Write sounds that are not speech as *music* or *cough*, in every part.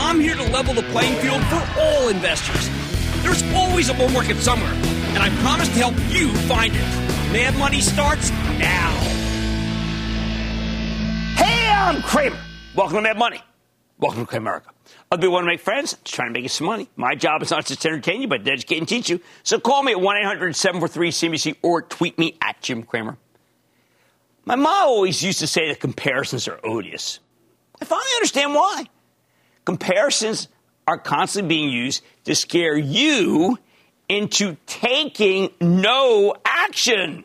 I'm here to level the playing field for all investors. There's always a bull market somewhere, and I promise to help you find it. Mad Money starts now. Hey, I'm Cramer. Welcome to Mad Money. Welcome to Cramerica. Other people want to make friends, just trying to make you some money. My job is not just to entertain you, but to educate and teach you. So call me at 1 800 743 CNBC or tweet me at Jim Cramer. My mom always used to say that comparisons are odious. I finally understand why. Comparisons are constantly being used to scare you into taking no action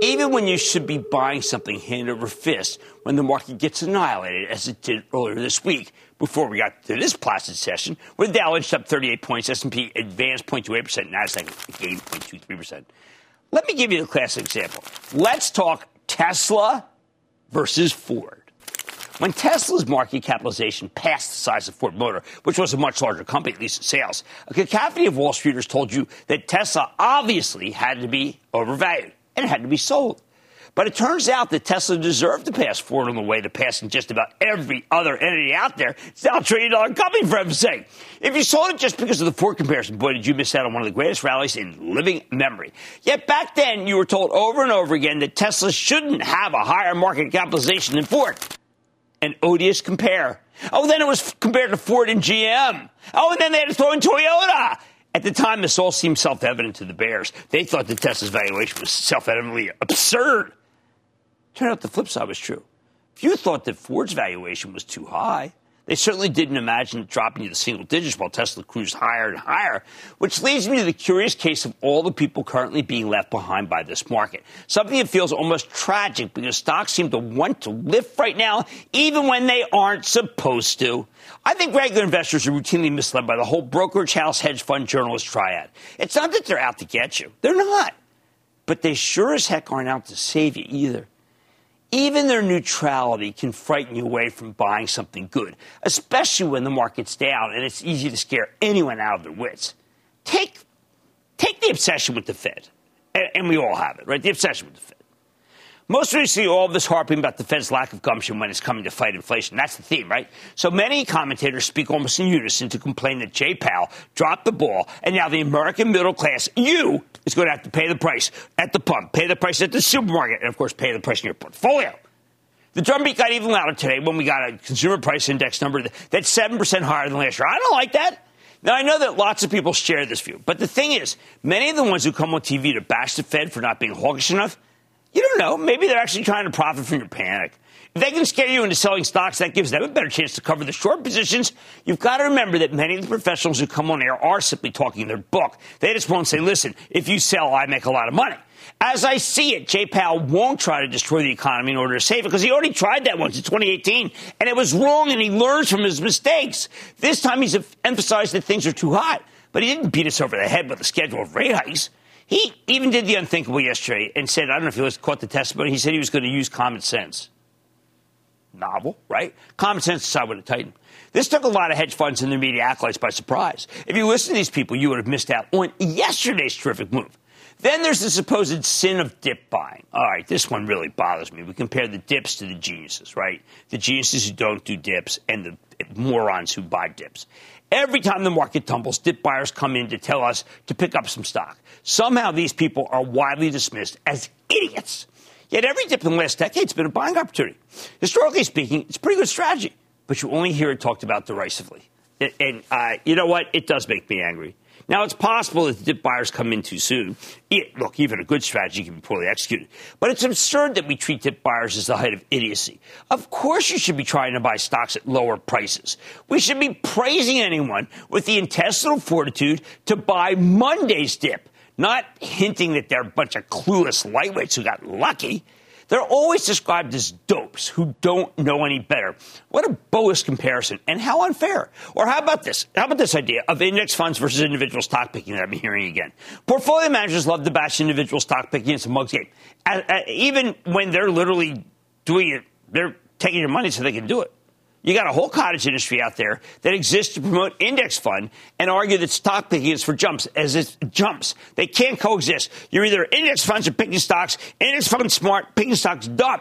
even when you should be buying something hand over fist when the market gets annihilated, as it did earlier this week, before we got to this placid session, where the Dow inched up 38 points, S&P advanced 0.28%, Nasdaq gained 0.23%. Let me give you a classic example. Let's talk Tesla versus Ford. When Tesla's market capitalization passed the size of Ford Motor, which was a much larger company, at least in sales, a cacophony of Wall Streeters told you that Tesla obviously had to be overvalued and had to be sold. But it turns out that Tesla deserved to pass Ford on the way to passing just about every other entity out there. It's now a trillion dollar company, for heaven's sake. If you sold it just because of the Ford comparison, boy, did you miss out on one of the greatest rallies in living memory. Yet back then, you were told over and over again that Tesla shouldn't have a higher market capitalization than Ford. An odious compare. Oh, then it was compared to Ford and GM. Oh, and then they had to throw in Toyota. At the time, this all seemed self evident to the Bears. They thought that Tesla's valuation was self evidently absurd. Turned out the flip side was true. Few thought that Ford's valuation was too high. They certainly didn't imagine it dropping to the single digits while Tesla cruised higher and higher, which leads me to the curious case of all the people currently being left behind by this market. Something that feels almost tragic because stocks seem to want to lift right now, even when they aren't supposed to. I think regular investors are routinely misled by the whole brokerage house hedge fund journalist triad. It's not that they're out to get you. They're not. But they sure as heck aren't out to save you either. Even their neutrality can frighten you away from buying something good, especially when the market's down and it's easy to scare anyone out of their wits. Take, take the obsession with the Fed, and, and we all have it, right? The obsession with the Fed. Most recently, all of this harping about the Fed's lack of gumption when it's coming to fight inflation. That's the theme, right? So many commentators speak almost in unison to complain that Jay Powell dropped the ball, and now the American middle class, you, is going to have to pay the price at the pump, pay the price at the supermarket, and of course, pay the price in your portfolio. The drumbeat got even louder today when we got a consumer price index number that's 7% higher than last year. I don't like that. Now, I know that lots of people share this view, but the thing is, many of the ones who come on TV to bash the Fed for not being hawkish enough you don't know. Maybe they're actually trying to profit from your panic. If they can scare you into selling stocks, that gives them a better chance to cover the short positions. You've got to remember that many of the professionals who come on air are simply talking their book. They just won't say, listen, if you sell, I make a lot of money. As I see it, Jay Powell won't try to destroy the economy in order to save it because he already tried that once in 2018 and it was wrong and he learns from his mistakes. This time he's emphasized that things are too hot, but he didn't beat us over the head with a schedule of rate hikes. He even did the unthinkable yesterday and said, I don't know if he was caught the testimony, he said he was going to use common sense. Novel, right? Common sense is decided when to tighten. This took a lot of hedge funds and their media acolytes by surprise. If you listen to these people, you would have missed out on yesterday's terrific move. Then there's the supposed sin of dip buying. All right, this one really bothers me. We compare the dips to the geniuses, right? The geniuses who don't do dips and the morons who buy dips. Every time the market tumbles, dip buyers come in to tell us to pick up some stock. Somehow these people are widely dismissed as idiots. Yet every dip in the last decade has been a buying opportunity. Historically speaking, it's a pretty good strategy, but you only hear it talked about derisively. And uh, you know what? It does make me angry. Now, it's possible that the dip buyers come in too soon. It, look, even a good strategy can be poorly executed. But it's absurd that we treat dip buyers as the height of idiocy. Of course, you should be trying to buy stocks at lower prices. We should be praising anyone with the intestinal fortitude to buy Monday's dip, not hinting that they're a bunch of clueless lightweights who got lucky. They're always described as dopes who don't know any better. What a bogus comparison, and how unfair. Or how about this? How about this idea of index funds versus individual stock picking that I've been hearing again? Portfolio managers love to bash individual stock picking. It's a mug's game. Even when they're literally doing it, they're taking your money so they can do it. You got a whole cottage industry out there that exists to promote index fund and argue that stock picking is for jumps as it jumps. They can't coexist. You're either index funds or picking stocks. Index funds smart, picking stocks dumb.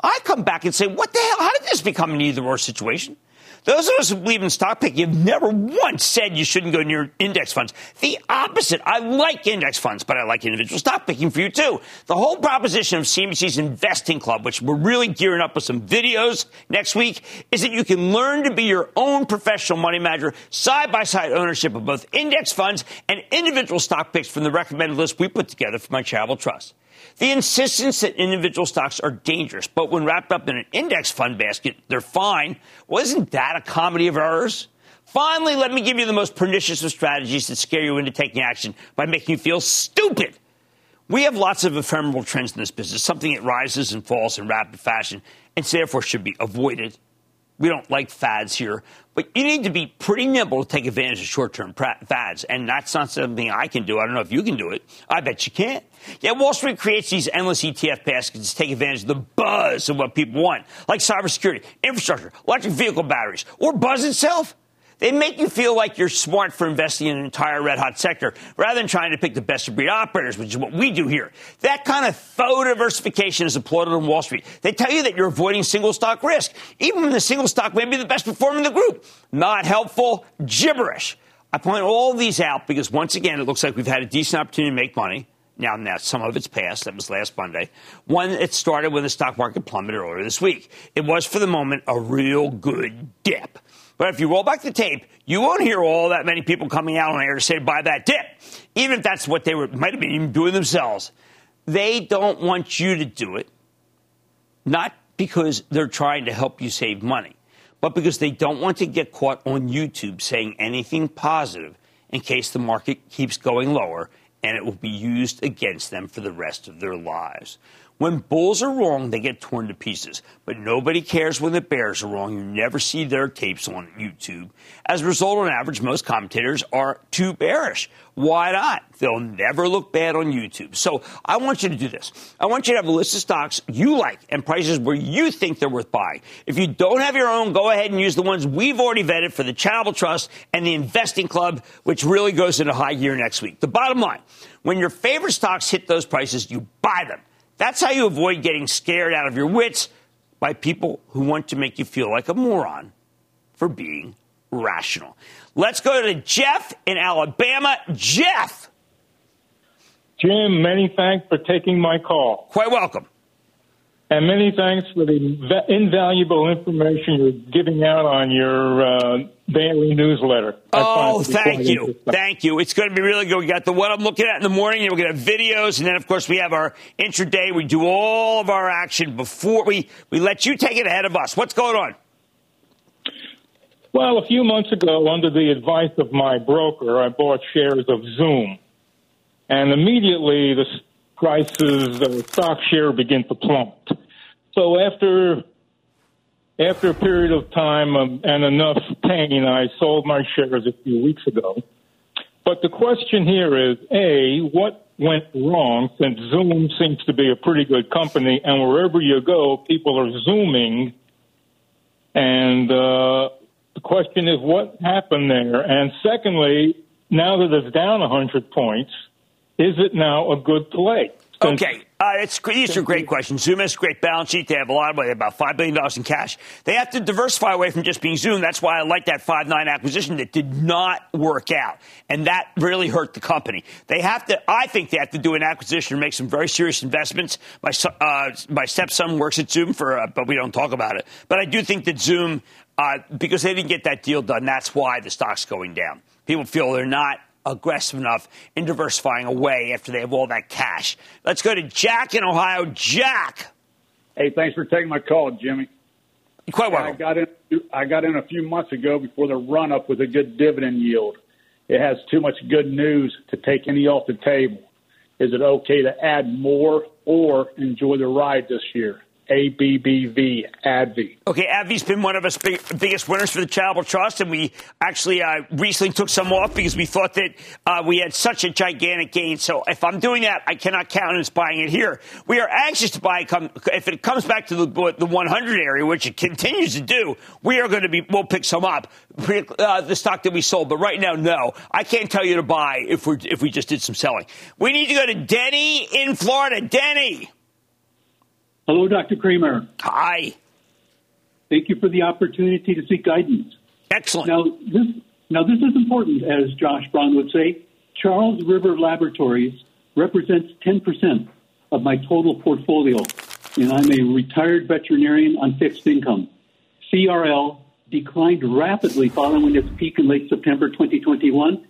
I come back and say, what the hell? How did this become an either or situation? Those of us who believe in stock picking have never once said you shouldn't go near index funds. The opposite. I like index funds, but I like individual stock picking for you too. The whole proposition of CNBC's Investing Club, which we're really gearing up with some videos next week, is that you can learn to be your own professional money manager, side by side ownership of both index funds and individual stock picks from the recommended list we put together for my charitable trust. The insistence that individual stocks are dangerous, but when wrapped up in an index fund basket, they're fine. Wasn't that a comedy of errors? Finally, let me give you the most pernicious of strategies that scare you into taking action by making you feel stupid. We have lots of ephemeral trends in this business, something that rises and falls in rapid fashion, and therefore should be avoided. We don't like fads here, but you need to be pretty nimble to take advantage of short term fads. And that's not something I can do. I don't know if you can do it. I bet you can't. Yet Wall Street creates these endless ETF baskets to take advantage of the buzz of what people want, like cybersecurity, infrastructure, electric vehicle batteries, or buzz itself. They make you feel like you're smart for investing in an entire red hot sector rather than trying to pick the best of breed operators, which is what we do here. That kind of faux diversification is applauded on Wall Street. They tell you that you're avoiding single stock risk, even when the single stock may be the best performer in the group. Not helpful, gibberish. I point all these out because once again, it looks like we've had a decent opportunity to make money. Now, now some of it's past. That was last Monday. One, it started when the stock market plummeted earlier this week. It was, for the moment, a real good dip. But if you roll back the tape, you won't hear all that many people coming out on air to say buy that dip, even if that's what they were, might have been doing themselves. They don't want you to do it, not because they're trying to help you save money, but because they don't want to get caught on YouTube saying anything positive in case the market keeps going lower and it will be used against them for the rest of their lives. When bulls are wrong, they get torn to pieces. But nobody cares when the bears are wrong. You never see their tapes on YouTube. As a result, on average, most commentators are too bearish. Why not? They'll never look bad on YouTube. So I want you to do this. I want you to have a list of stocks you like and prices where you think they're worth buying. If you don't have your own, go ahead and use the ones we've already vetted for the Charitable Trust and the Investing Club, which really goes into high gear next week. The bottom line, when your favorite stocks hit those prices, you buy them. That's how you avoid getting scared out of your wits by people who want to make you feel like a moron for being rational. Let's go to Jeff in Alabama. Jeff. Jim, many thanks for taking my call. Quite welcome. And many thanks for the invaluable information you're giving out on your uh, daily newsletter. Oh, thank you. Thank you. It's going to be really good. We got the what I'm looking at in the morning, and we're going to have videos. And then, of course, we have our intraday. We do all of our action before we, we let you take it ahead of us. What's going on? Well, a few months ago, under the advice of my broker, I bought shares of Zoom. And immediately the prices, the stock share began to plummet. So after after a period of time um, and enough pain, I sold my shares a few weeks ago. But the question here is, A, what went wrong since Zoom seems to be a pretty good company and wherever you go, people are Zooming. And, uh, The question is what happened there? And secondly, now that it's down 100 points, is it now a good play? Okay. Uh, it's, these are great questions. Zoom has a great balance sheet. They have a lot of money, about $5 billion in cash. They have to diversify away from just being Zoom. That's why I like that 5.9 acquisition that did not work out. And that really hurt the company. They have to, I think they have to do an acquisition or make some very serious investments. My, uh, my stepson works at Zoom for, uh, but we don't talk about it. But I do think that Zoom, uh, because they didn't get that deal done, that's why the stock's going down. People feel they're not aggressive enough in diversifying away after they have all that cash. Let's go to Jack in Ohio. Jack. Hey, thanks for taking my call, Jimmy. Quite well. I got in. I got in a few months ago before the run up with a good dividend yield. It has too much good news to take any off the table. Is it okay to add more or enjoy the ride this year? ABBV, AbbVie. Okay, AbbVie's been one of our big, biggest winners for the Charitable Trust, and we actually uh, recently took some off because we thought that uh, we had such a gigantic gain. So if I'm doing that, I cannot count as buying it here. We are anxious to buy come, if it comes back to the, the 100 area, which it continues to do. We are going to be we'll pick some up, uh, the stock that we sold. But right now, no, I can't tell you to buy if we if we just did some selling. We need to go to Denny in Florida. Denny. Hello, Dr. Cramer. Hi. Thank you for the opportunity to seek guidance. Excellent. Now, this, now this is important, as Josh Brown would say. Charles River Laboratories represents 10% of my total portfolio, and I'm a retired veterinarian on fixed income. CRL declined rapidly following its peak in late September 2021.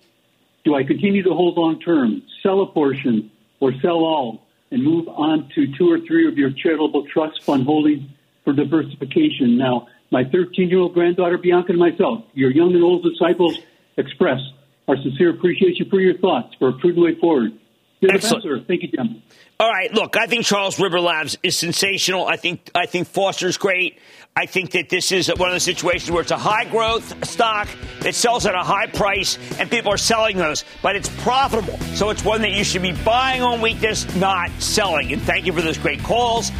Do I continue to hold long term, sell a portion, or sell all? And move on to two or three of your charitable trust fund holdings for diversification. Now, my 13 year old granddaughter Bianca and myself, your young and old disciples, express our sincere appreciation for your thoughts for a prudent way forward. Excellent. Thank you, Jim. All right, look, I think Charles River Labs is sensational. I think I think Foster's great. I think that this is one of the situations where it's a high growth stock that sells at a high price and people are selling those, but it's profitable. So it's one that you should be buying on weakness, not selling. And thank you for those great calls.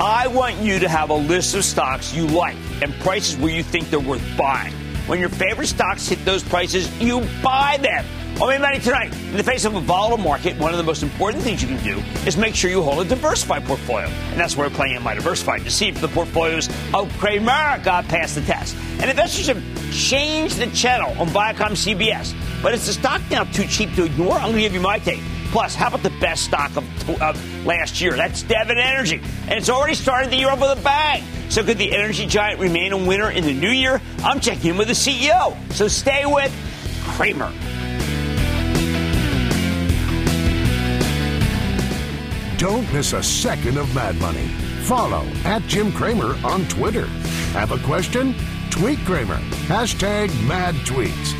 I want you to have a list of stocks you like and prices where you think they're worth buying. When your favorite stocks hit those prices, you buy them. On Mad Money tonight, in the face of a volatile market, one of the most important things you can do is make sure you hold a diversified portfolio. And that's where we're playing in my diversified to see if the portfolios of Cramerica pass the test. And investors have changed the channel on Viacom CBS. But is the stock now too cheap to ignore? I'm going to give you my take. Plus, how about the best stock of, of last year? That's Devon Energy. And it's already started the year off with a bang. So could the energy giant remain a winner in the new year? I'm checking in with the CEO. So stay with Cramer. Don't miss a second of Mad Money. Follow at Jim Cramer on Twitter. Have a question? Tweet Cramer. Hashtag mad tweets.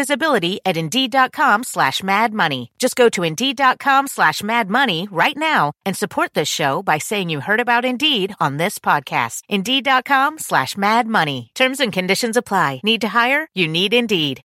visibility at Indeed.com slash Mad Money. Just go to Indeed.com slash Mad Money right now and support this show by saying you heard about Indeed on this podcast. Indeed.com slash Mad Money. Terms and conditions apply. Need to hire? You need Indeed.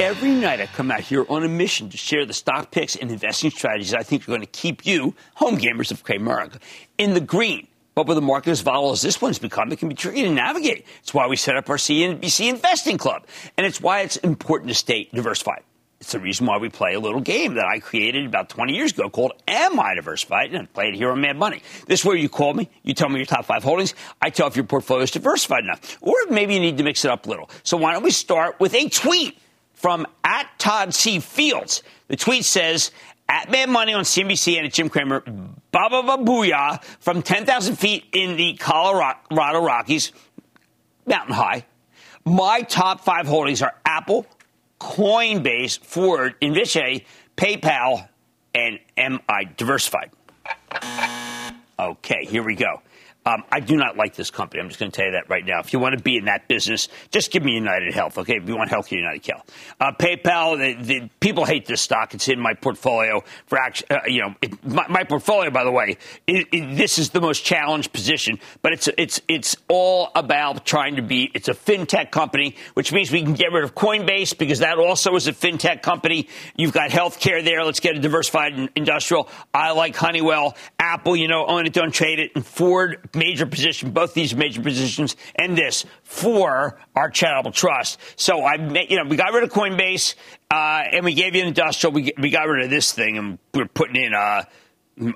Every night I come out here on a mission to share the stock picks and investing strategies I think are going to keep you, home gamers of Cramerica, in the green. But with a market as volatile as this one's become, it can be tricky to navigate. It's why we set up our CNBC Investing Club. And it's why it's important to stay diversified. It's the reason why we play a little game that I created about 20 years ago called Am I Diversified? And I play it here on Mad Money. This is where you call me, you tell me your top five holdings, I tell if your portfolio is diversified enough. Or maybe you need to mix it up a little. So why don't we start with a tweet from at Todd C. Fields. The tweet says, at Mad Money on CNBC and at Jim Cramer, Baba Booyah from 10,000 feet in the Colorado Rockies, mountain high. My top five holdings are Apple, Coinbase, Ford, Invitae, PayPal, and MI diversified? Okay, here we go. Um, I do not like this company. I'm just going to tell you that right now. If you want to be in that business, just give me United Health, okay? If you want healthcare, United Health. Uh, PayPal, the, the, people hate this stock. It's in my portfolio for action. Uh, you know, it, my, my, portfolio, by the way, it, it, this is the most challenged position, but it's it's it's all about trying to be. It's a fintech company, which means we can get rid of Coinbase because that also is a fintech company. You've got healthcare there. Let's get a diversified industrial. I like Honeywell, Apple. You know, own it, don't trade it, and Ford major position, both these major positions, and this for our charitable trust. So I, you know, we got rid of Coinbase, uh, and we gave you an industrial. We, we got rid of this thing, and we're putting in. Uh,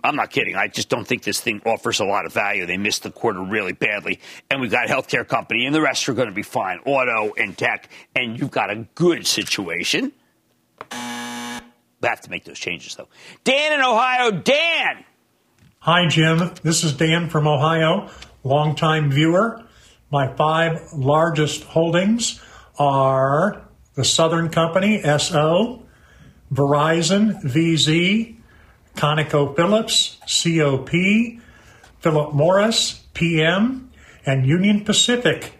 I'm not kidding. I just don't think this thing offers a lot of value. They missed the quarter really badly. And we've got a healthcare company, and the rest are going to be fine auto and tech. And you've got a good situation. We have to make those changes, though. Dan in Ohio. Dan! Hi, Jim. This is Dan from Ohio, longtime viewer. My five largest holdings are the Southern Company, SO, Verizon, VZ, ConocoPhillips, COP, Philip Morris, PM, and Union Pacific,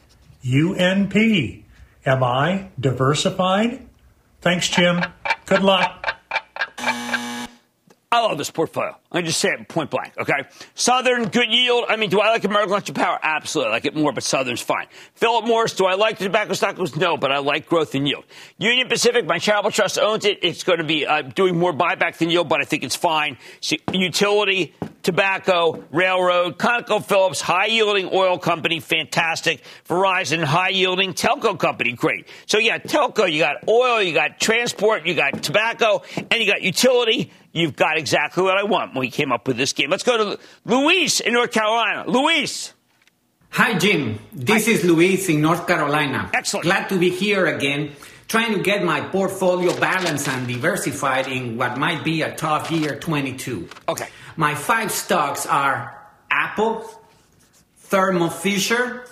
UNP. Am I diversified? Thanks, Jim. Good luck. I love this portfolio. I just say it point blank, okay? Southern, good yield. I mean, do I like American Electric Power? Absolutely. I like it more, but Southern's fine. Philip Morris, do I like the tobacco stocks? No, but I like growth and yield. Union Pacific, my charitable trust owns it. It's going to be uh, doing more buyback than yield, but I think it's fine. See, utility, tobacco, railroad, ConocoPhillips, high yielding oil company, fantastic. Verizon, high yielding telco company, great. So yeah, telco, you got oil, you got transport, you got tobacco, and you got utility. You've got exactly what I want when we came up with this game. Let's go to Luis in North Carolina. Luis. Hi, Jim. This Hi. is Luis in North Carolina. Excellent. Glad to be here again, trying to get my portfolio balanced and diversified in what might be a tough year 22. Okay. My five stocks are Apple, Thermo Fisher,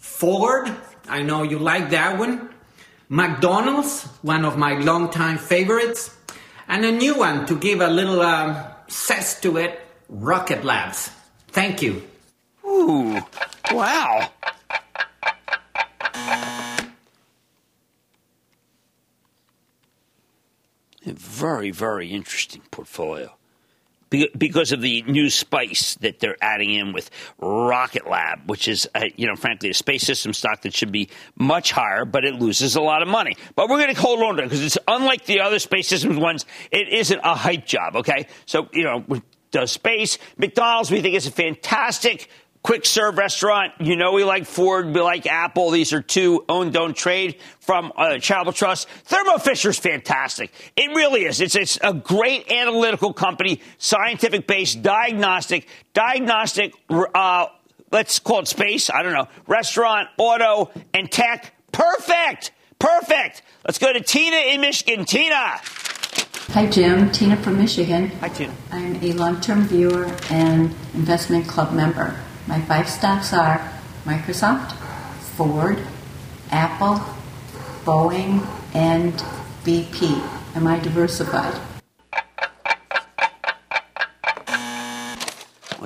Ford. I know you like that one. McDonald's, one of my longtime favorites and a new one to give a little um, zest to it Rocket Labs. Thank you. Ooh, wow. A very, very interesting portfolio because of the new spice that they're adding in with Rocket Lab, which is, uh, you know, frankly, a space system stock that should be much higher, but it loses a lot of money. But we're going to hold on to it because it's unlike the other space systems ones. It isn't a hype job, okay? So, you know, does space. McDonald's, we think is a fantastic quick serve restaurant. You know we like Ford, we like Apple. These are two own don't trade from uh, Charitable Trust. Thermo Fisher's fantastic. It really is. It's, it's a great analytical company, scientific based, diagnostic, diagnostic. Uh, let's call it space. I don't know. Restaurant, auto, and tech. Perfect. Perfect. Let's go to Tina in Michigan. Tina. Hi, Jim. Tina from Michigan. Hi, Tina. I'm a long term viewer and investment club member. My five stocks are Microsoft, Ford, Apple, Boeing, and BP. Am I diversified?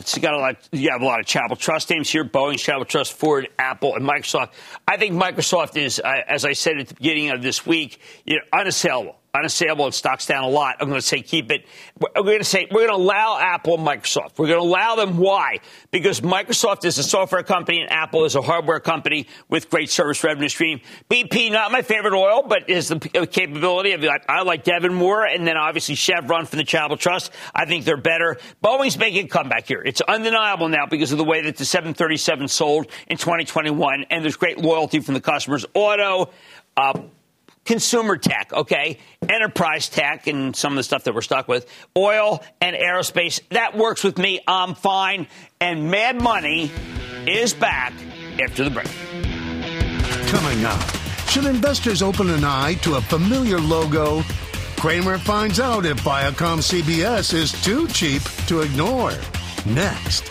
See, got a lot. You have a lot of Charitable Trust names here: Boeing, Charitable Trust, Ford, Apple, and Microsoft. I think Microsoft is, uh, as I said at the beginning of this week, you know, unassailable unassailable and stocks down a lot. I'm going to say keep it. We're going to say we're going to allow Apple and Microsoft. We're going to allow them. Why? Because Microsoft is a software company and Apple is a hardware company with great service revenue stream. BP, not my favorite oil, but is the capability of I like Devon Moore and then obviously Chevron from the Charitable Trust. I think they're better. Boeing's making a comeback here. It's undeniable now because of the way that the 737 sold in 2021, and there's great loyalty from the customers. Auto. Uh, consumer tech, okay, enterprise tech, and some of the stuff that we're stuck with, oil and aerospace. That works with me. I'm fine. And Mad Money is back after the break. Coming up, should investors open an eye to a familiar logo? Cramer finds out if Viacom CBS is too cheap to ignore. Next.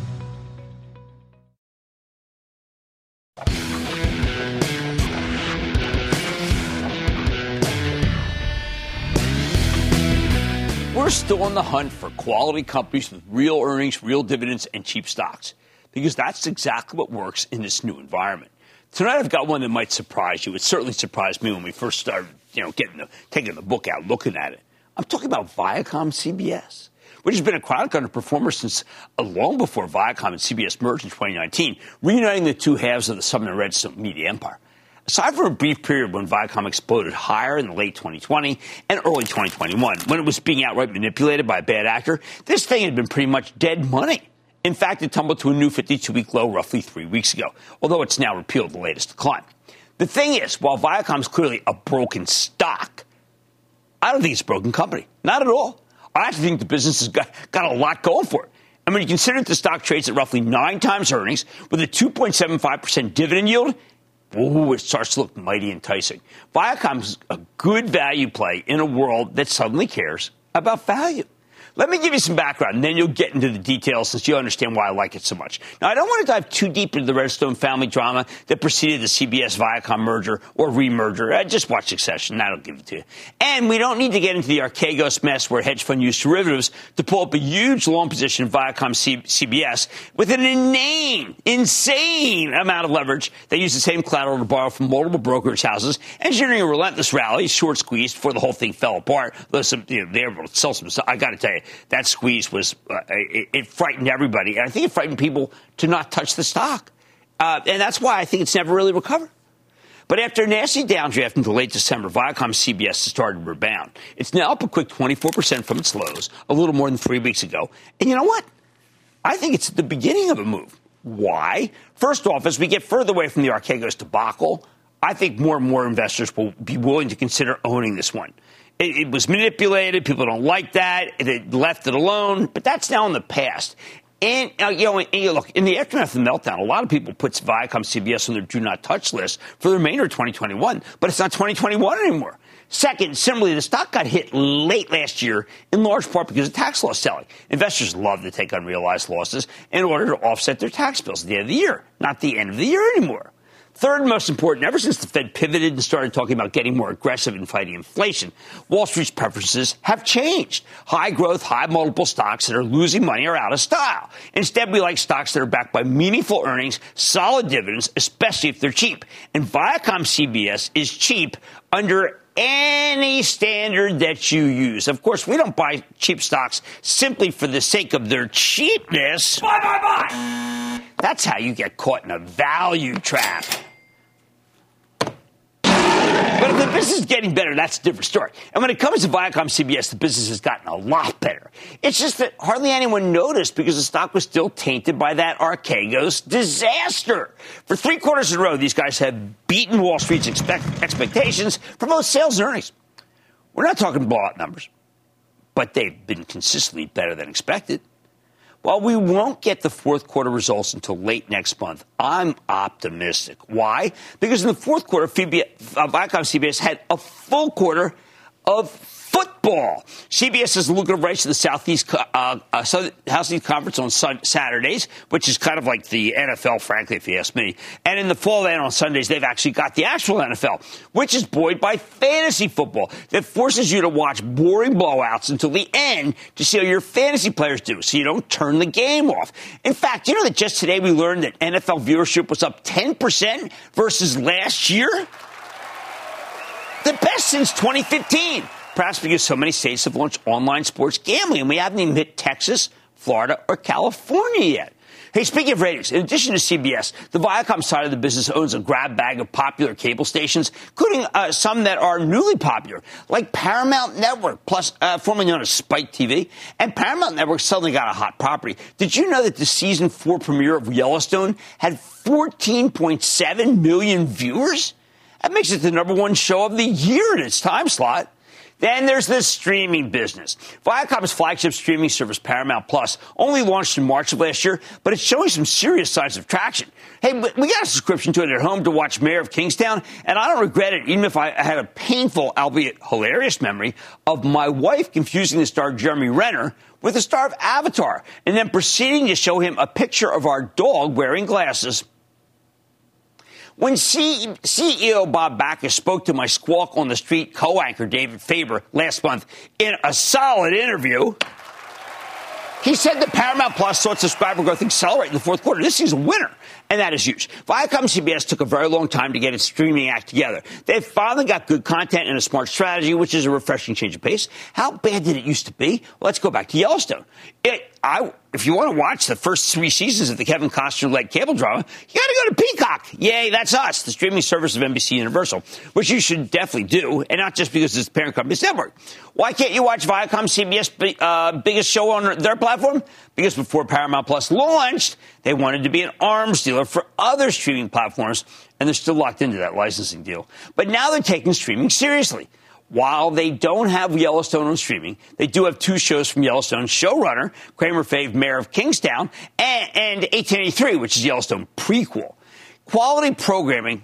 Still on the hunt for quality companies with real earnings, real dividends, and cheap stocks because that's exactly what works in this new environment. Tonight I've got one that might surprise you. It certainly surprised me when we first started, you know, getting the, taking the book out, looking at it. I'm talking about Viacom CBS, which has been a chronic underperformer since uh, long before Viacom and CBS merged in 2019, reuniting the two halves of the Sumner Redstone media empire. Aside from a brief period when Viacom exploded higher in the late 2020 and early 2021, when it was being outright manipulated by a bad actor, this thing had been pretty much dead money. In fact, it tumbled to a new 52 week low roughly three weeks ago, although it's now repealed the latest decline. The thing is, while Viacom is clearly a broken stock, I don't think it's a broken company. Not at all. I actually think the business has got, got a lot going for it. I mean, you consider that the stock trades at roughly nine times earnings with a 2.75% dividend yield, Ooh, it starts to look mighty enticing. Viacom's a good value play in a world that suddenly cares about value. Let me give you some background, and then you'll get into the details since you understand why I like it so much. Now, I don't want to dive too deep into the Redstone family drama that preceded the CBS Viacom merger or remerger. I just watch Succession. That'll give it to you. And we don't need to get into the Archegos mess where hedge fund used derivatives to pull up a huge long position in Viacom C- CBS with an inane, insane amount of leverage. They used the same collateral to borrow from multiple brokerage houses, engineering a relentless rally, short squeezed before the whole thing fell apart. Listen, you know, they were able to sell some. I got to tell you, that squeeze was, uh, it, it, frightened everybody. And I think it frightened people to not touch the stock. Uh, and that's why I think it's never really recovered. But after a nasty downdraft until late December, Viacom CBS has started to rebound. It's now up a quick 24% from its lows, a little more than three weeks ago. And you know what? I think it's the beginning of a move. Why? First off, as we get further away from the Archegos debacle, I think more and more investors will be willing to consider owning this one. It, it was manipulated. People don't like that. They left it alone. But that's now in the past. And, uh, you know, and, and look, in the aftermath of the meltdown, a lot of people put Viacom CBS on their do not touch list for the remainder of 2021, but it's not 2021 anymore. Second, similarly, the stock got hit late last year in large part because of tax loss selling. Investors love to take unrealized losses in order to offset their tax bills at the end of the year, not the end of the year anymore. Third most important, ever since the Fed pivoted and started talking about getting more aggressive in fighting inflation, Wall Street's preferences have changed. High growth, high multiple stocks that are losing money are out of style. Instead, we like stocks that are backed by meaningful earnings, solid dividends, especially if they're cheap. And Viacom CBS is cheap under any standard that you use. Of course, we don't buy cheap stocks simply for the sake of their cheapness. Buy, buy, buy. That's how you get caught in a value trap. But if the business is getting better, that's a different story. And when it comes to Viacom CBS, the business has gotten a lot better. It's just that hardly anyone noticed because the stock was still tainted by that Archegos disaster. For three quarters in a row, these guys have beaten Wall Street's expect- expectations for both sales and earnings. We're not talking blowout numbers, but they've been consistently better than expected. While we won't get the fourth quarter results until late next month, I'm optimistic. Why? Because in the fourth quarter, uh, Viacom CBS had a full quarter of football. CBS has lucrative rights to the Southeast uh, uh, Southeast Conference on Saturdays, which is kind of like the NFL, frankly, if you ask me. And in the fall, then on Sundays, they've actually got the actual NFL, which is buoyed by fantasy football that forces you to watch boring blowouts until the end to see how your fantasy players do, so you don't turn the game off. In fact, you know that just today we learned that NFL viewership was up 10% versus last year? The best since 2015. Perhaps because so many states have launched online sports gambling, and we haven't even hit Texas, Florida, or California yet. Hey, speaking of ratings, in addition to CBS, the Viacom side of the business owns a grab bag of popular cable stations, including uh, some that are newly popular, like Paramount Network, plus uh, formerly known as Spike TV. And Paramount Network suddenly got a hot property. Did you know that the season four premiere of Yellowstone had 14.7 million viewers? That makes it the number one show of the year in its time slot. Then there's the streaming business. Viacom's flagship streaming service, Paramount Plus, only launched in March of last year, but it's showing some serious signs of traction. Hey, we got a subscription to it at home to watch Mayor of Kingstown, and I don't regret it, even if I had a painful, albeit hilarious memory of my wife confusing the star Jeremy Renner with the star of Avatar, and then proceeding to show him a picture of our dog wearing glasses. When CEO Bob Bakish spoke to my Squawk on the Street co anchor David Faber last month in a solid interview, he said that Paramount Plus saw its subscriber growth accelerate in the fourth quarter. This is a winner, and that is huge. Viacom CBS took a very long time to get its streaming act together. They finally got good content and a smart strategy, which is a refreshing change of pace. How bad did it used to be? Let's go back to Yellowstone. It, I, if you want to watch the first three seasons of the Kevin Costner led cable drama, you got to go to Peacock. Yay, that's us, the streaming service of NBC Universal, which you should definitely do, and not just because it's the parent company's network. Why can't you watch Viacom CBS uh, biggest show on their platform? Because before Paramount Plus launched, they wanted to be an arms dealer for other streaming platforms, and they're still locked into that licensing deal. But now they're taking streaming seriously. While they don't have Yellowstone on streaming, they do have two shows from Yellowstone showrunner, Cramer Fave, Mayor of Kingstown, and, and 1883, which is Yellowstone prequel. Quality programming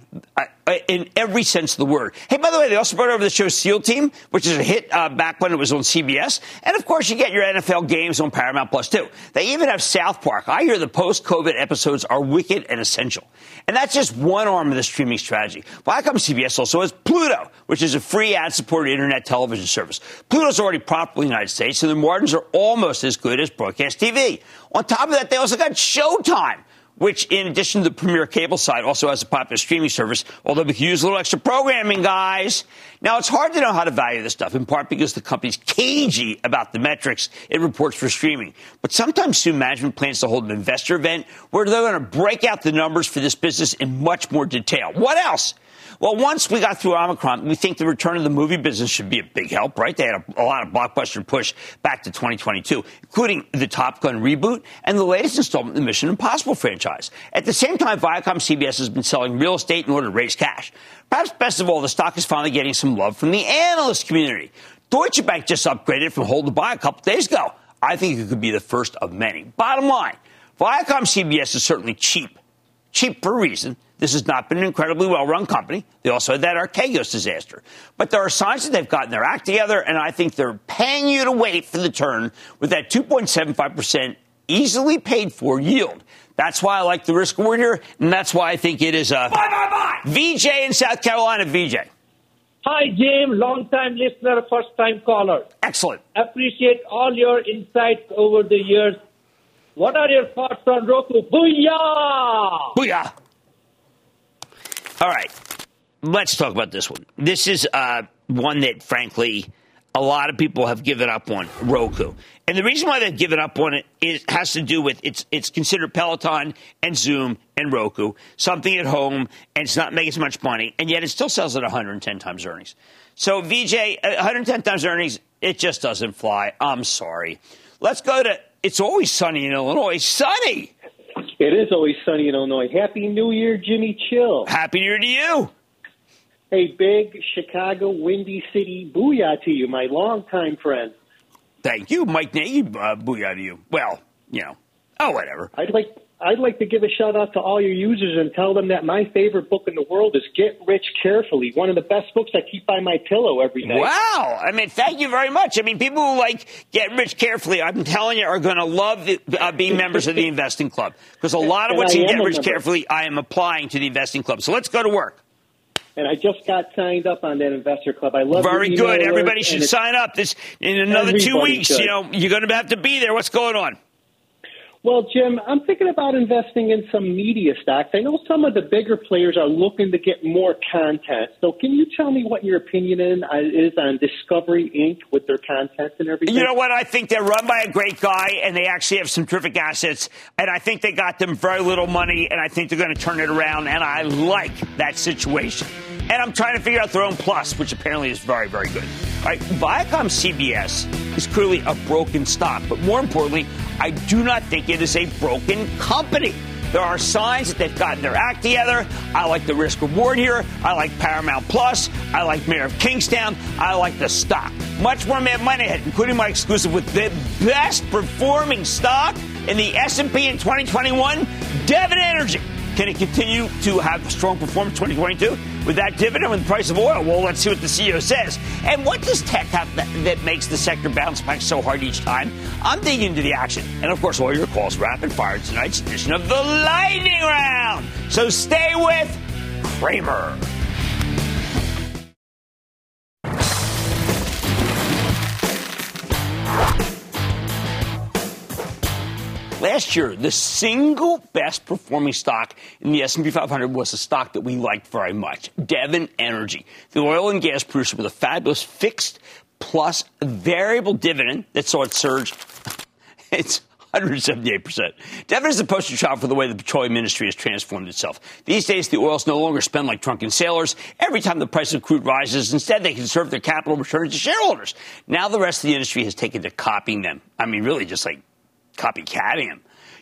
in every sense of the word. Hey, by the way, they also brought over the show SEAL Team, which is a hit uh, back when it was on CBS. And of course, you get your NFL games on Paramount Plus too. They even have South Park. I hear the post-COVID episodes are wicked and essential. And that's just one arm of the streaming strategy. Viacom CBS also has Pluto, which is a free ad-supported internet television service. Pluto's already profitable in the United States, so the margins are almost as good as broadcast TV. On top of that, they also got Showtime which, in addition to the premier cable side, also has a popular streaming service, although we can use a little extra programming, guys. Now, it's hard to know how to value this stuff, in part because the company's cagey about the metrics it reports for streaming. But sometimes soon management plans to hold an investor event where they're going to break out the numbers for this business in much more detail. What else? Well, once we got through Omicron, we think the return of the movie business should be a big help, right? They had a, a, lot of blockbuster push back to 2022, including the Top Gun reboot and the latest installment in the Mission Impossible franchise. At the same time, Viacom CBS has been selling real estate in order to raise cash. Perhaps best of all, the stock is finally getting some love from the analyst community. Deutsche Bank just upgraded from hold to buy a couple days ago. I think it could be the first of many. Bottom line, Viacom CBS is certainly cheap. Cheap for a reason. This has not been an incredibly well run company. They also had that Archegos disaster. But there are signs that they've gotten their act together, and I think they're paying you to wait for the turn with that 2.75% easily paid for yield. That's why I like the risk reward here, and that's why I think it is a buy, buy, buy. VJ in South Carolina. VJ. Hi, Jim. Long time listener, first time caller. Excellent. Appreciate all your insights over the years. What are your thoughts on Roku? Booyah! Booyah! All right. Let's talk about this one. This is uh, one that, frankly, a lot of people have given up on Roku. And the reason why they've given up on it is, has to do with it's, it's considered Peloton and Zoom and Roku, something at home, and it's not making as much money, and yet it still sells at 110 times earnings. So, VJ, 110 times earnings, it just doesn't fly. I'm sorry. Let's go to It's Always Sunny in Illinois. Sunny! It is always sunny in Illinois. Happy New Year, Jimmy Chill. Happy New Year to you. Hey, big Chicago, Windy City, booyah to you, my longtime friend. Thank you, Mike Nagy. Uh, booyah to you. Well, you know, oh, whatever. I'd like I'd like to give a shout out to all your users and tell them that my favorite book in the world is Get Rich Carefully, one of the best books I keep by my pillow every night. Wow. I mean, thank you very much. I mean, people who like Get Rich Carefully, I'm telling you, are going to love uh, being members of the *laughs* Investing Club because a lot of what's in Get Rich Carefully, I am applying to the Investing Club. So let's go to work. And I just got signed up on that investor club. I love it. very good. Everybody should sign up. This in another two weeks. Should. You know, you're going to have to be there. What's going on? Well, Jim, I'm thinking about investing in some media stocks. I know some of the bigger players are looking to get more content. So, can you tell me what your opinion uh, is on Discovery Inc. with their content and everything? You know what? I think they're run by a great guy, and they actually have some terrific assets. And I think they got them very little money, and I think they're going to turn it around. And I like that situation. And I'm trying to figure out their own plus, which apparently is very, very good. All right, Viacom CBS is clearly a broken stock, but more importantly, I do not think it is a broken company. There are signs that they've gotten their act together. I like the risk reward here. I like Paramount Plus. I like Mayor of Kingstown. I like the stock. Much more Mad Money ahead, including my exclusive with the best performing stock in the S&P in 2021, Devon Energy. Can it continue to have strong performance 2022 with that dividend with the price of oil? Well, let's see what the CEO says. And what does tech have that, that makes the sector bounce back so hard each time? I'm digging into the action. And of course, all your calls rapid fire tonight's edition of the Lightning Round. So stay with Cramer. Last year, the single best performing stock in the S&P 500 was a stock that we liked very much, Devon Energy, the oil and gas producer with a fabulous fixed plus variable dividend that saw it surge. *laughs* It's 178%. Devon is the poster child for the way the petroleum industry has transformed itself. These days, the oils no longer spend like drunken sailors. Every time the price of crude rises, instead they conserve their capital returns to shareholders. Now the rest of the industry has taken to copying them. I mean, really just like copycatting him.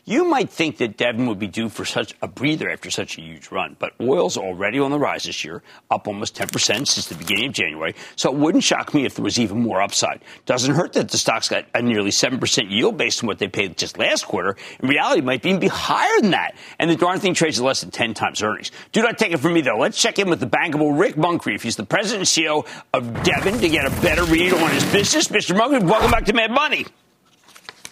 You might think that Devon would be due for such a breather after such a huge run, but oil's already on the rise this year, up almost 10% since the beginning of January. So it wouldn't shock me if there was even more upside. Doesn't hurt that the stock's got a nearly 7% yield based on what they paid just last quarter. In reality, it might even be higher than that. And the darn thing trades at less than 10 times earnings. Do not take it from me, though. Let's check in with the bankable Rick Muncrief. He's the president and CEO of Devon to get a better read on his business. Mr. Muncrief, welcome back to Mad Money.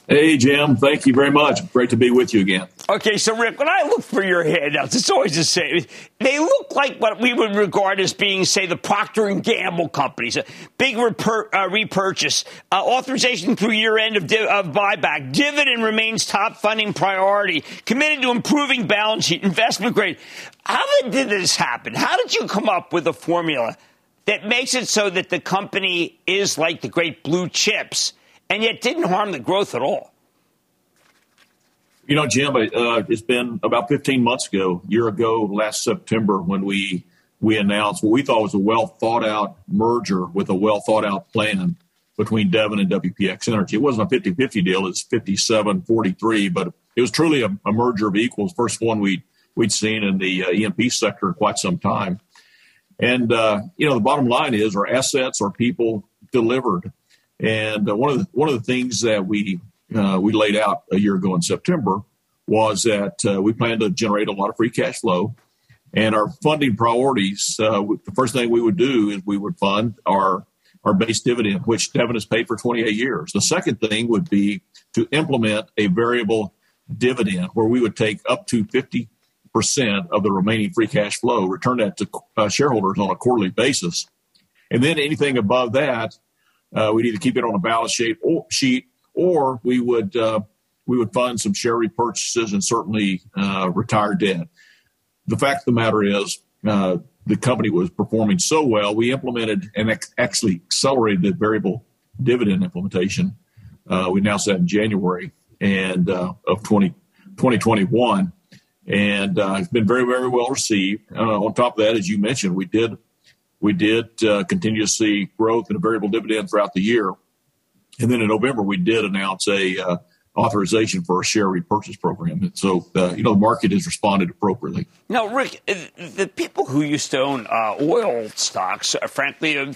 Hey, Jim. Thank you very much. Great to be with you again. Okay, so Rick, when I look for your handouts, it's always the same. They look like what we would regard as being, say, the Procter and Gamble companies, a big uh, repurchase, uh, authorization through year end of, di- of buyback, dividend remains top funding priority, committed to improving balance sheet, investment grade. How did this happen? How did you come up with a formula that makes it so that the company is like the great blue chips? And yet didn't harm the growth at all. You know, Jim, uh, it's been about 15 months ago, year ago, last September, when we we announced what we thought was a well thought out merger with a well thought out plan between Devon and WPX Energy. It wasn't a 50 50 deal, it's 57 43, but it was truly a, a, merger of equals. First one we'd, we'd seen in the uh, E&P sector in quite some time. And, uh, you know, the bottom line is our assets, our people delivered. And uh, one of the one of the things that we uh, we laid out a year ago in September was that uh, we plan to generate a lot of free cash flow. And our funding priorities, uh, the first thing we would do is we would fund our our base dividend, which Devon has paid for 28 years. The second thing would be to implement a variable dividend where we would take up to 50% of the remaining free cash flow, return that to uh, shareholders on a quarterly basis. And then anything above that, uh, we'd either keep it on a balance sheet or, sheet, or we would uh, we would fund some share repurchases and certainly uh, retire debt. The fact of the matter is, uh, the company was performing so well, we implemented and ex- actually accelerated the variable dividend implementation. Uh, we announced that in January and uh, of 20, 2021, and uh, it's been very, very well received. Uh, on top of that, as you mentioned, we did we did uh, continue to see growth in a variable dividend throughout the year, and then in November we did announce a uh, authorization for a share repurchase program. And so, uh, you know, the market has responded appropriately. Now, Rick, uh, the people who used to own uh, oil stocks, uh, frankly, you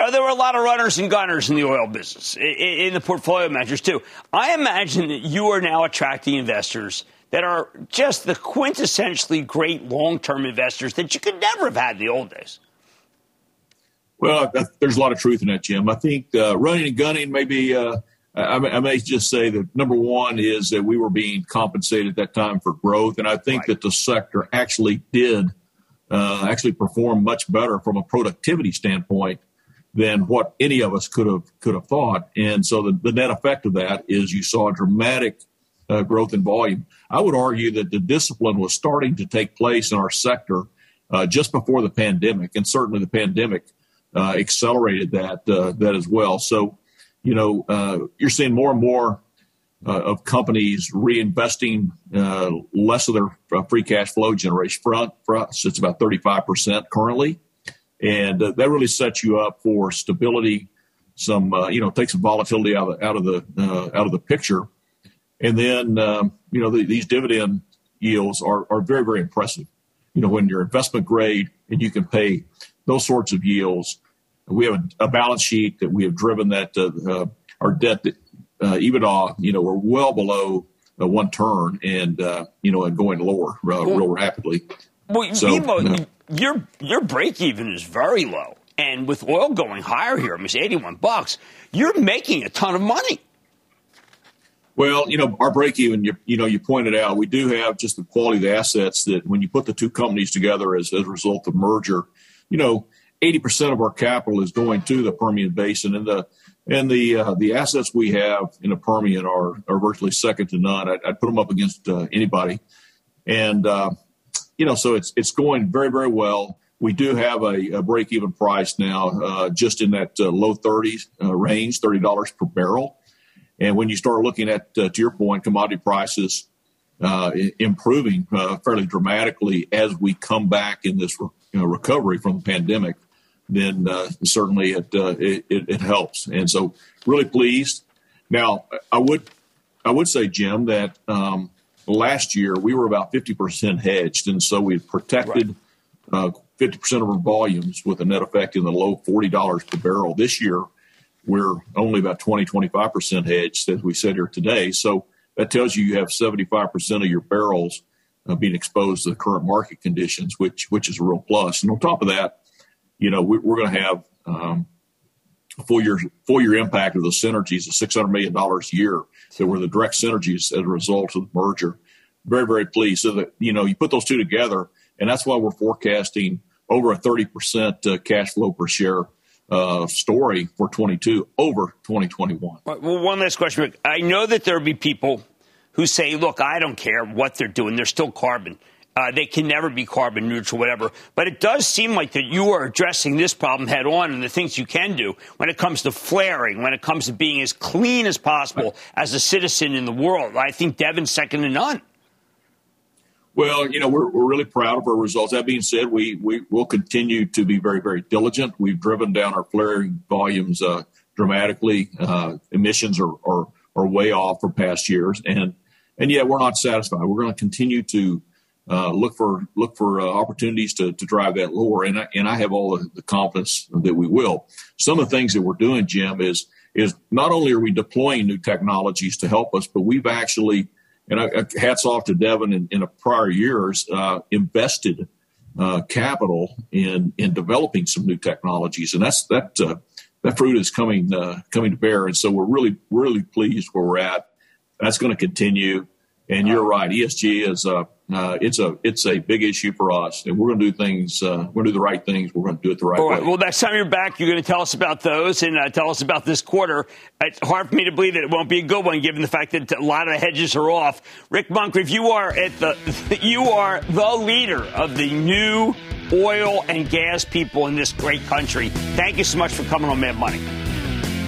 know, there were a lot of runners and gunners in the oil business, in, the portfolio managers too. I imagine that you are now attracting investors that are just the quintessentially great long-term investors that you could never have had in the old days. Well, there's a lot of truth in that, Jim. I think uh, running and gunning maybe uh, I, I, may just say that number one is that we were being compensated at that time for growth, and I think right. that the sector actually did uh, actually perform much better from a productivity standpoint than what any of us could have could have thought. And so the, the net effect of that is you saw a dramatic uh, growth in volume. I would argue that the discipline was starting to take place in our sector uh, just before the pandemic, and certainly the pandemic accelerated that uh, that as well. So you know, uh, you're seeing more and more uh, of companies reinvesting uh, less of their uh, free cash flow generation. For, for us, it's about 35% currently. And uh, that really sets you up for stability, some, uh, you know, take some volatility out of, out of the, out of the picture. And then, um, you know, the, these dividend yields are, are very, very impressive. You know, when you're investment grade and you can pay those sorts of yields, we have a, balance sheet that we have driven that uh, uh, our debt uh, EBITDA, you know, we're well below uh, one turn and uh, you know and going lower uh, well, real rapidly. Well, so, Evo, your your break even is very low, and with oil going higher here, I mean, it's eighty one bucks. You're making a ton of money. Well, you know, our break even, you, you, know, you pointed out, we do have just the quality of the assets that when you put the two companies together as, as a result of merger, you know, 80% of our capital is going to the Permian Basin, and the and the uh, the assets we have in the Permian are are virtually second to none. I'd, I'd put them up against uh, anybody, and uh, you know, so it's it's going very very well. We do have a, a break even price now, uh, just in that uh, low 30s uh, range, thirty dollars per barrel. And when you start looking at, to your point, commodity prices improving fairly dramatically as we come back in this re- you know, recovery from the pandemic then uh, certainly it, uh, it, it helps. And so, really pleased. Now, I would I would say, Jim, that um, last year we were about fifty percent hedged, and so we protected uh, fifty right. percent of our volumes with a net effect in the low forty dollars per barrel. This year, we're only about 20 25 percent hedged, as we said here today. So that tells you you have seventy five percent of your barrels uh, being exposed to the current market conditions, which which is a real plus. And on top of that you know, we, are going to have um, a full year full year impact of the synergies of six hundred million dollars a year that were the direct synergies as a result of the merger. Very very pleased. So that you know you put those two together, and that's why we're forecasting over a thirty percent uh, cash flow per share uh, story for 22 over 2021. Well, one last question. I know that there'll be people who say, look, I don't care what they're doing. They're still carbon. Uh, they can never be carbon neutral, whatever. But it does seem like that you are addressing this problem head on and the things you can do when it comes to flaring, when it comes to being as clean as possible as a citizen in the world. I think Devon's second to none. Well, you know, we're, we're really proud of our results. That being said, we, we will continue to be very, very diligent. We've driven down our flaring volumes uh, dramatically. Uh, emissions are, are, are way off from past years. And, and yet we're not satisfied. We're going to continue to uh, look for look for uh, opportunities to, to drive that lower, and I, and I have all the, the, confidence that we will. Some of the things that we're doing, Jim, is is not only are we deploying new technologies to help us, but we've actually and I, hats off to Devon in, in prior years, uh, invested uh, capital in in developing some new technologies, and that's that uh, that fruit is coming uh, coming to bear. And so we're really really pleased where we're at. That's going to continue. And you're right, ESG is a uh, it's a it's a big issue for us, and we're going to do things. Uh, we're going to do the right things. We're going to do it the right, All right. way. Well, next time you're back, you're going to tell us about those and uh, tell us about this quarter. It's hard for me to believe that it won't be a good one, given the fact that a lot of the hedges are off. Rick Muncrief, you are at the *laughs* you are the leader of the new oil and gas people in this great country. Thank you so much for coming on Mad Money.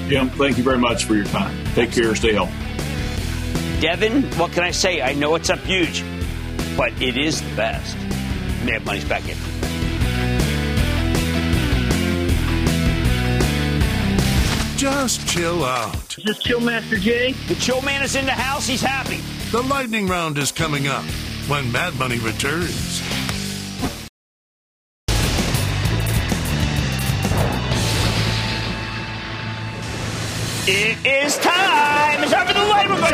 Jim, thank you very much for your time. Take care. Stay healthy. Devon, what can I say? I know it's up huge but it is the best. Mad Money's back in. Just chill out. Is this Chill Master Jay? The Chill Man is in the house. He's happy. The lightning round is coming up when Mad Money returns. It is time. It's time for the lightning round.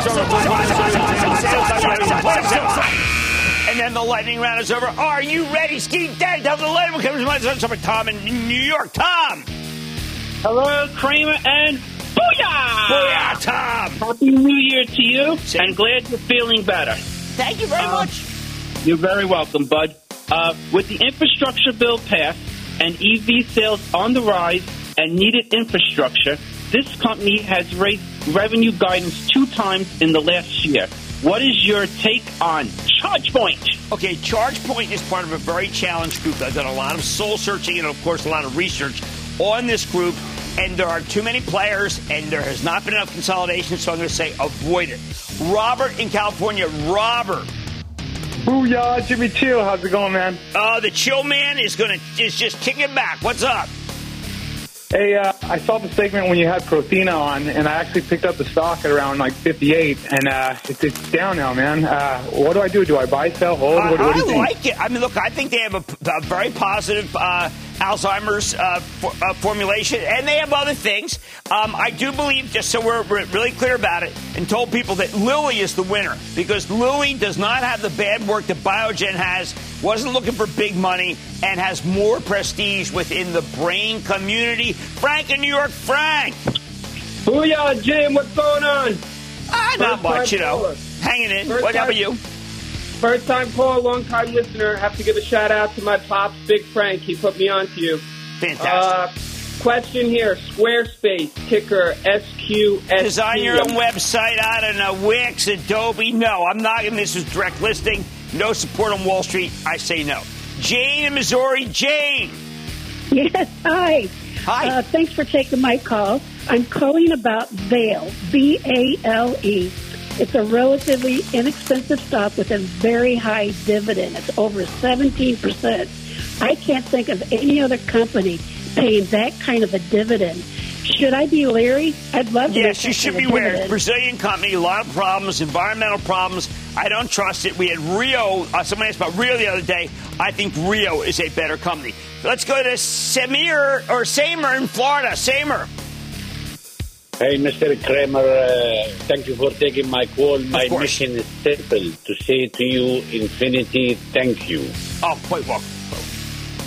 And then the lightning round is over. Are you ready, Ski Daddy? Tell the lightning round comes from Tom in New York. Tom. Hello, Cramer and Booyah! Booyah, Tom! Happy New Year to you, and glad you're feeling better. Thank you very uh, much. You're very welcome, bud. Uh, with the infrastructure bill passed and EV sales on the rise and needed infrastructure, this company has raised revenue guidance two times in the last year. What is your take on ChargePoint? Okay, ChargePoint is part of a very challenged group. I've done a lot of soul searching and, of course, a lot of research on this group. And there are too many players, and there has not been enough consolidation, so I'm going to say avoid it. Robert in California. Robert. Booyah, Jimmy Chill. How's it going, man? Uh, the Chill Man is going to is just kicking back. What's up? Hey, uh, I saw the segment when you had Prothena on, and I actually picked up the stock at around like 58, and uh, it's, it's down now, man. Uh, what do I do? Do I buy, sell, hold? What, what do you I like it. I mean, look, I think they have a, a very positive uh, Alzheimer's uh, for, uh, formulation, and they have other things. Um, I do believe, just so we're, we're really clear about it, and told people that Lilly is the winner because Lilly does not have the bad work that Biogen has, wasn't looking for big money, and has more prestige within the brain community. Frank in New York, Frank. Booyah, Jim. What's going on? Ah, not much, you know. Caller. Hanging in. First what time, about you? First time call, long time listener. Have to give a shout out to my pops, Big Frank. He put me on to you. Fantastic. Uh, question here Squarespace, ticker SQS. Design your own website. I don't know. Wix, Adobe. No, I'm not. And this is direct listing. No support on Wall Street. I say no. Jane in Missouri. Jane. Yes, hi. Hi. Uh, thanks for taking my call. I'm calling about Vale, B A L E. It's a relatively inexpensive stock with a very high dividend. It's over 17%. I can't think of any other company paying that kind of a dividend. Should I be Larry? I'd love to. Yes, you should be wary. Brazilian company, a lot of problems, environmental problems. I don't trust it. We had Rio. Uh, someone asked about Rio the other day. I think Rio is a better company. Let's go to Samir or Samer in Florida. Samer. Hey, Mr. Cramer, uh, thank you for taking my call. My mission is simple to say to you, Infinity, thank you. Oh, quite welcome.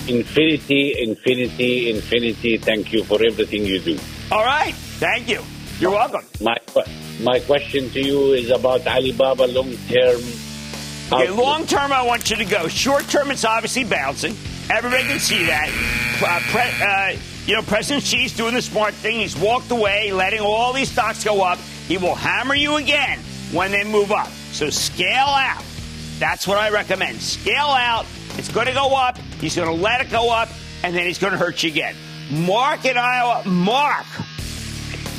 Infinity, infinity, infinity, thank you for everything you do. All right. Thank you. You're welcome. My, my question to you is about Alibaba long term. Okay, long term, I want you to go. Short term, it's obviously bouncing. Everybody can see that. Uh, pre- uh, you know, President Xi's doing the smart thing. He's walked away, letting all these stocks go up. He will hammer you again when they move up. So scale out. That's what I recommend. Scale out. It's going to go up. He's going to let it go up, and then he's going to hurt you again. Mark in Iowa. Mark.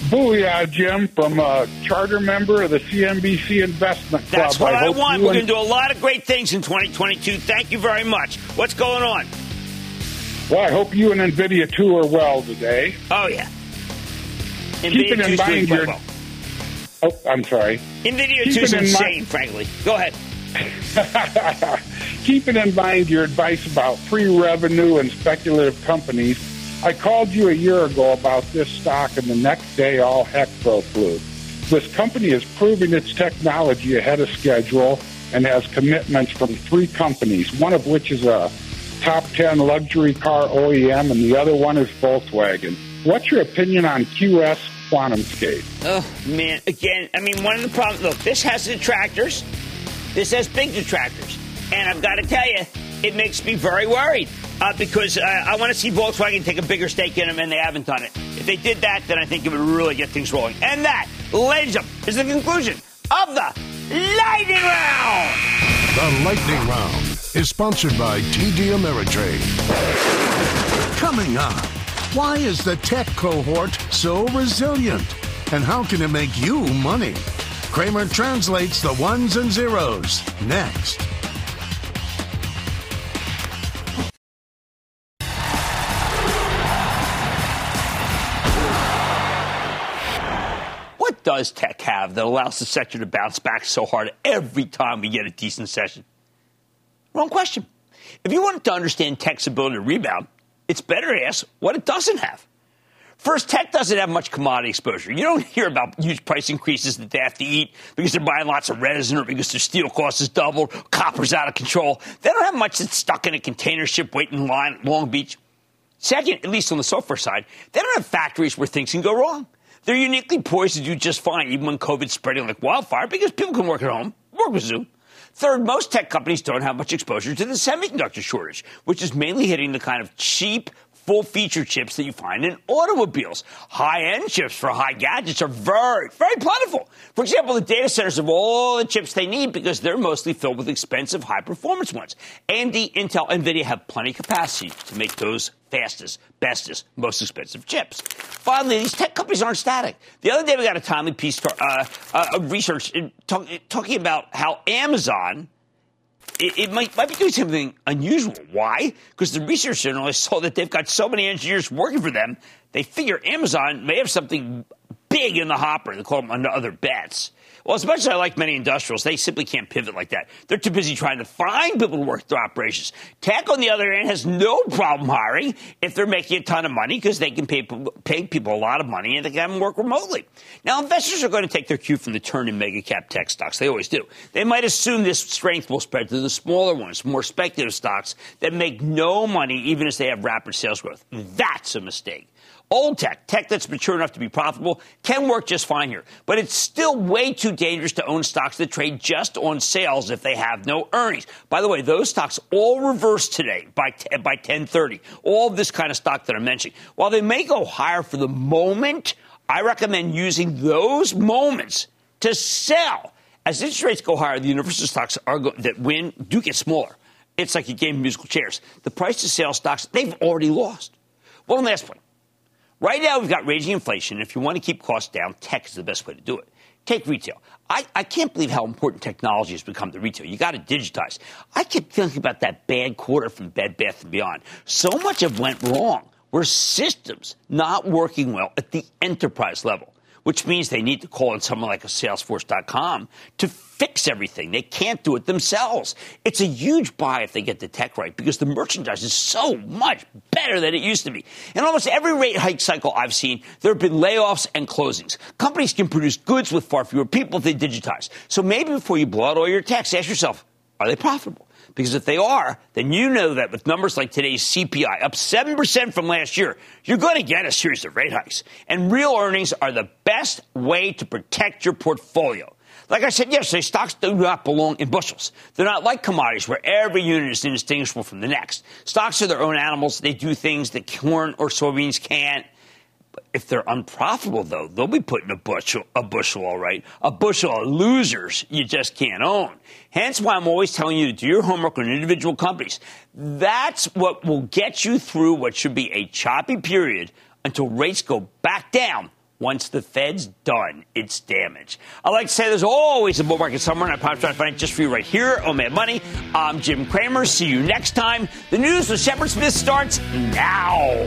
Booyah, Jim, from a charter member of the CNBC Investment Club. That's what I, I want. We're going to do a lot of great things in 2022. Thank you very much. What's going on? Well, I hope you and NVIDIA too are well today. Oh, yeah. Keep it in mind your. Well. Oh, I'm sorry. NVIDIA Keep 2 is in insane, mind- frankly. Go ahead. *laughs* Keeping in mind your advice about pre-revenue and speculative companies, I called you a year ago about this stock, and the next day all heck broke loose. This company is proving its technology ahead of schedule and has commitments from three companies, one of which is a top 10 luxury car OEM, and the other one is Volkswagen. What's your opinion on QS QuantumScape? Oh, man. Again, I mean, one of the problems look, this has detractors, this has big detractors. And I've got to tell you, it makes me very worried uh, because uh, I want to see Volkswagen take a bigger stake in them, and they haven't done it. If they did that, then I think it would really get things rolling. And that, ladies and is the conclusion of the Lightning Round. The Lightning Round is sponsored by TD Ameritrade. Coming up, why is the tech cohort so resilient? And how can it make you money? Cramer translates the ones and zeros next. What does tech have that allows the sector to bounce back so hard every time we get a decent session? Wrong question. If you wanted to understand tech's ability to rebound, it's better to ask what it doesn't have. First, tech doesn't have much commodity exposure. You don't hear about huge price increases that they have to eat because they're buying lots of resin or because their steel cost has doubled, copper's out of control. They don't have much that's stuck in a container ship waiting in line at Long Beach. Second, at least on the software side, they don't have factories where things can go wrong. They're uniquely poised to do just fine, even when COVID's spreading like wildfire, because people can work at home, work with Zoom. Third, most tech companies don't have much exposure to the semiconductor shortage, which is mainly hitting the kind of cheap, full feature chips that you find in automobiles. High end chips for high gadgets are very, very plentiful. For example, the data centers have all the chips they need because they're mostly filled with expensive, high performance ones. AMD, Intel, NVIDIA have plenty of capacity to make those fastest, bestest, most expensive chips. Finally, these tech companies aren't static. The other day, we got a timely piece uh, uh, of research talk, talking about how Amazon it, it might, might, be doing something unusual. Why? Because the research journalists saw that they've got so many engineers working for them, they figure Amazon may have something big in the hopper. They call them under other bets. Well, as much as I like many industrials, they simply can't pivot like that. They're too busy trying to find people to work their operations. Tech, on the other hand, has no problem hiring if they're making a ton of money because they can pay, pay people a lot of money and they can work remotely. Now, investors are going to take their cue from the turn in mega cap tech stocks. They always do. They might assume this strength will spread to the smaller ones, more speculative stocks that make no money even as they have rapid sales growth. That's a mistake. Old tech, tech that's mature enough to be profitable, can work just fine here. But it's still way too dangerous to own stocks that trade just on sales if they have no earnings. By the way, those stocks all reversed today by, t- by 1030. All this kind of stock that I'm mentioning. While they may go higher for the moment, I recommend using those moments to sell. As interest rates go higher, the universal stocks go- that win do get smaller. It's like a game of musical chairs. The price to sale stocks, they've already lost. One last point. Right now, we've got raging inflation. If you want to keep costs down, tech is the best way to do it. Take retail. I, I can't believe how important technology has become to retail. You got to digitize. I keep thinking about that bad quarter from Bed Bath and Beyond. So much of went wrong were systems not working well at the enterprise level which means they need to call on someone like a Salesforce.com to fix everything. They can't do it themselves. It's a huge buy if they get the tech right because the merchandise is so much better than it used to be. In almost every rate hike cycle I've seen, there have been layoffs and closings. Companies can produce goods with far fewer people if they digitize. So maybe before you blow out all your techs, ask yourself, are they profitable? Because if they are, then you know that with numbers like today's CPI up 7% from last year, you're going to get a series of rate hikes. And real earnings are the best way to protect your portfolio. Like I said yesterday, stocks do not belong in bushels. They're not like commodities where every unit is indistinguishable from the next. Stocks are their own animals. They do things that corn or soybeans can't. If they're unprofitable, though, they'll be put in a bushel, a bushel, all right. A bushel of losers you just can't own. Hence why I'm always telling you to do your homework on individual companies. That's what will get you through what should be a choppy period until rates go back down once the Fed's done its damage. I like to say there's always a bull market somewhere, and I promise to find it just for you right here on Mad Money. I'm Jim Cramer. See you next time. The news with Shepard Smith starts now.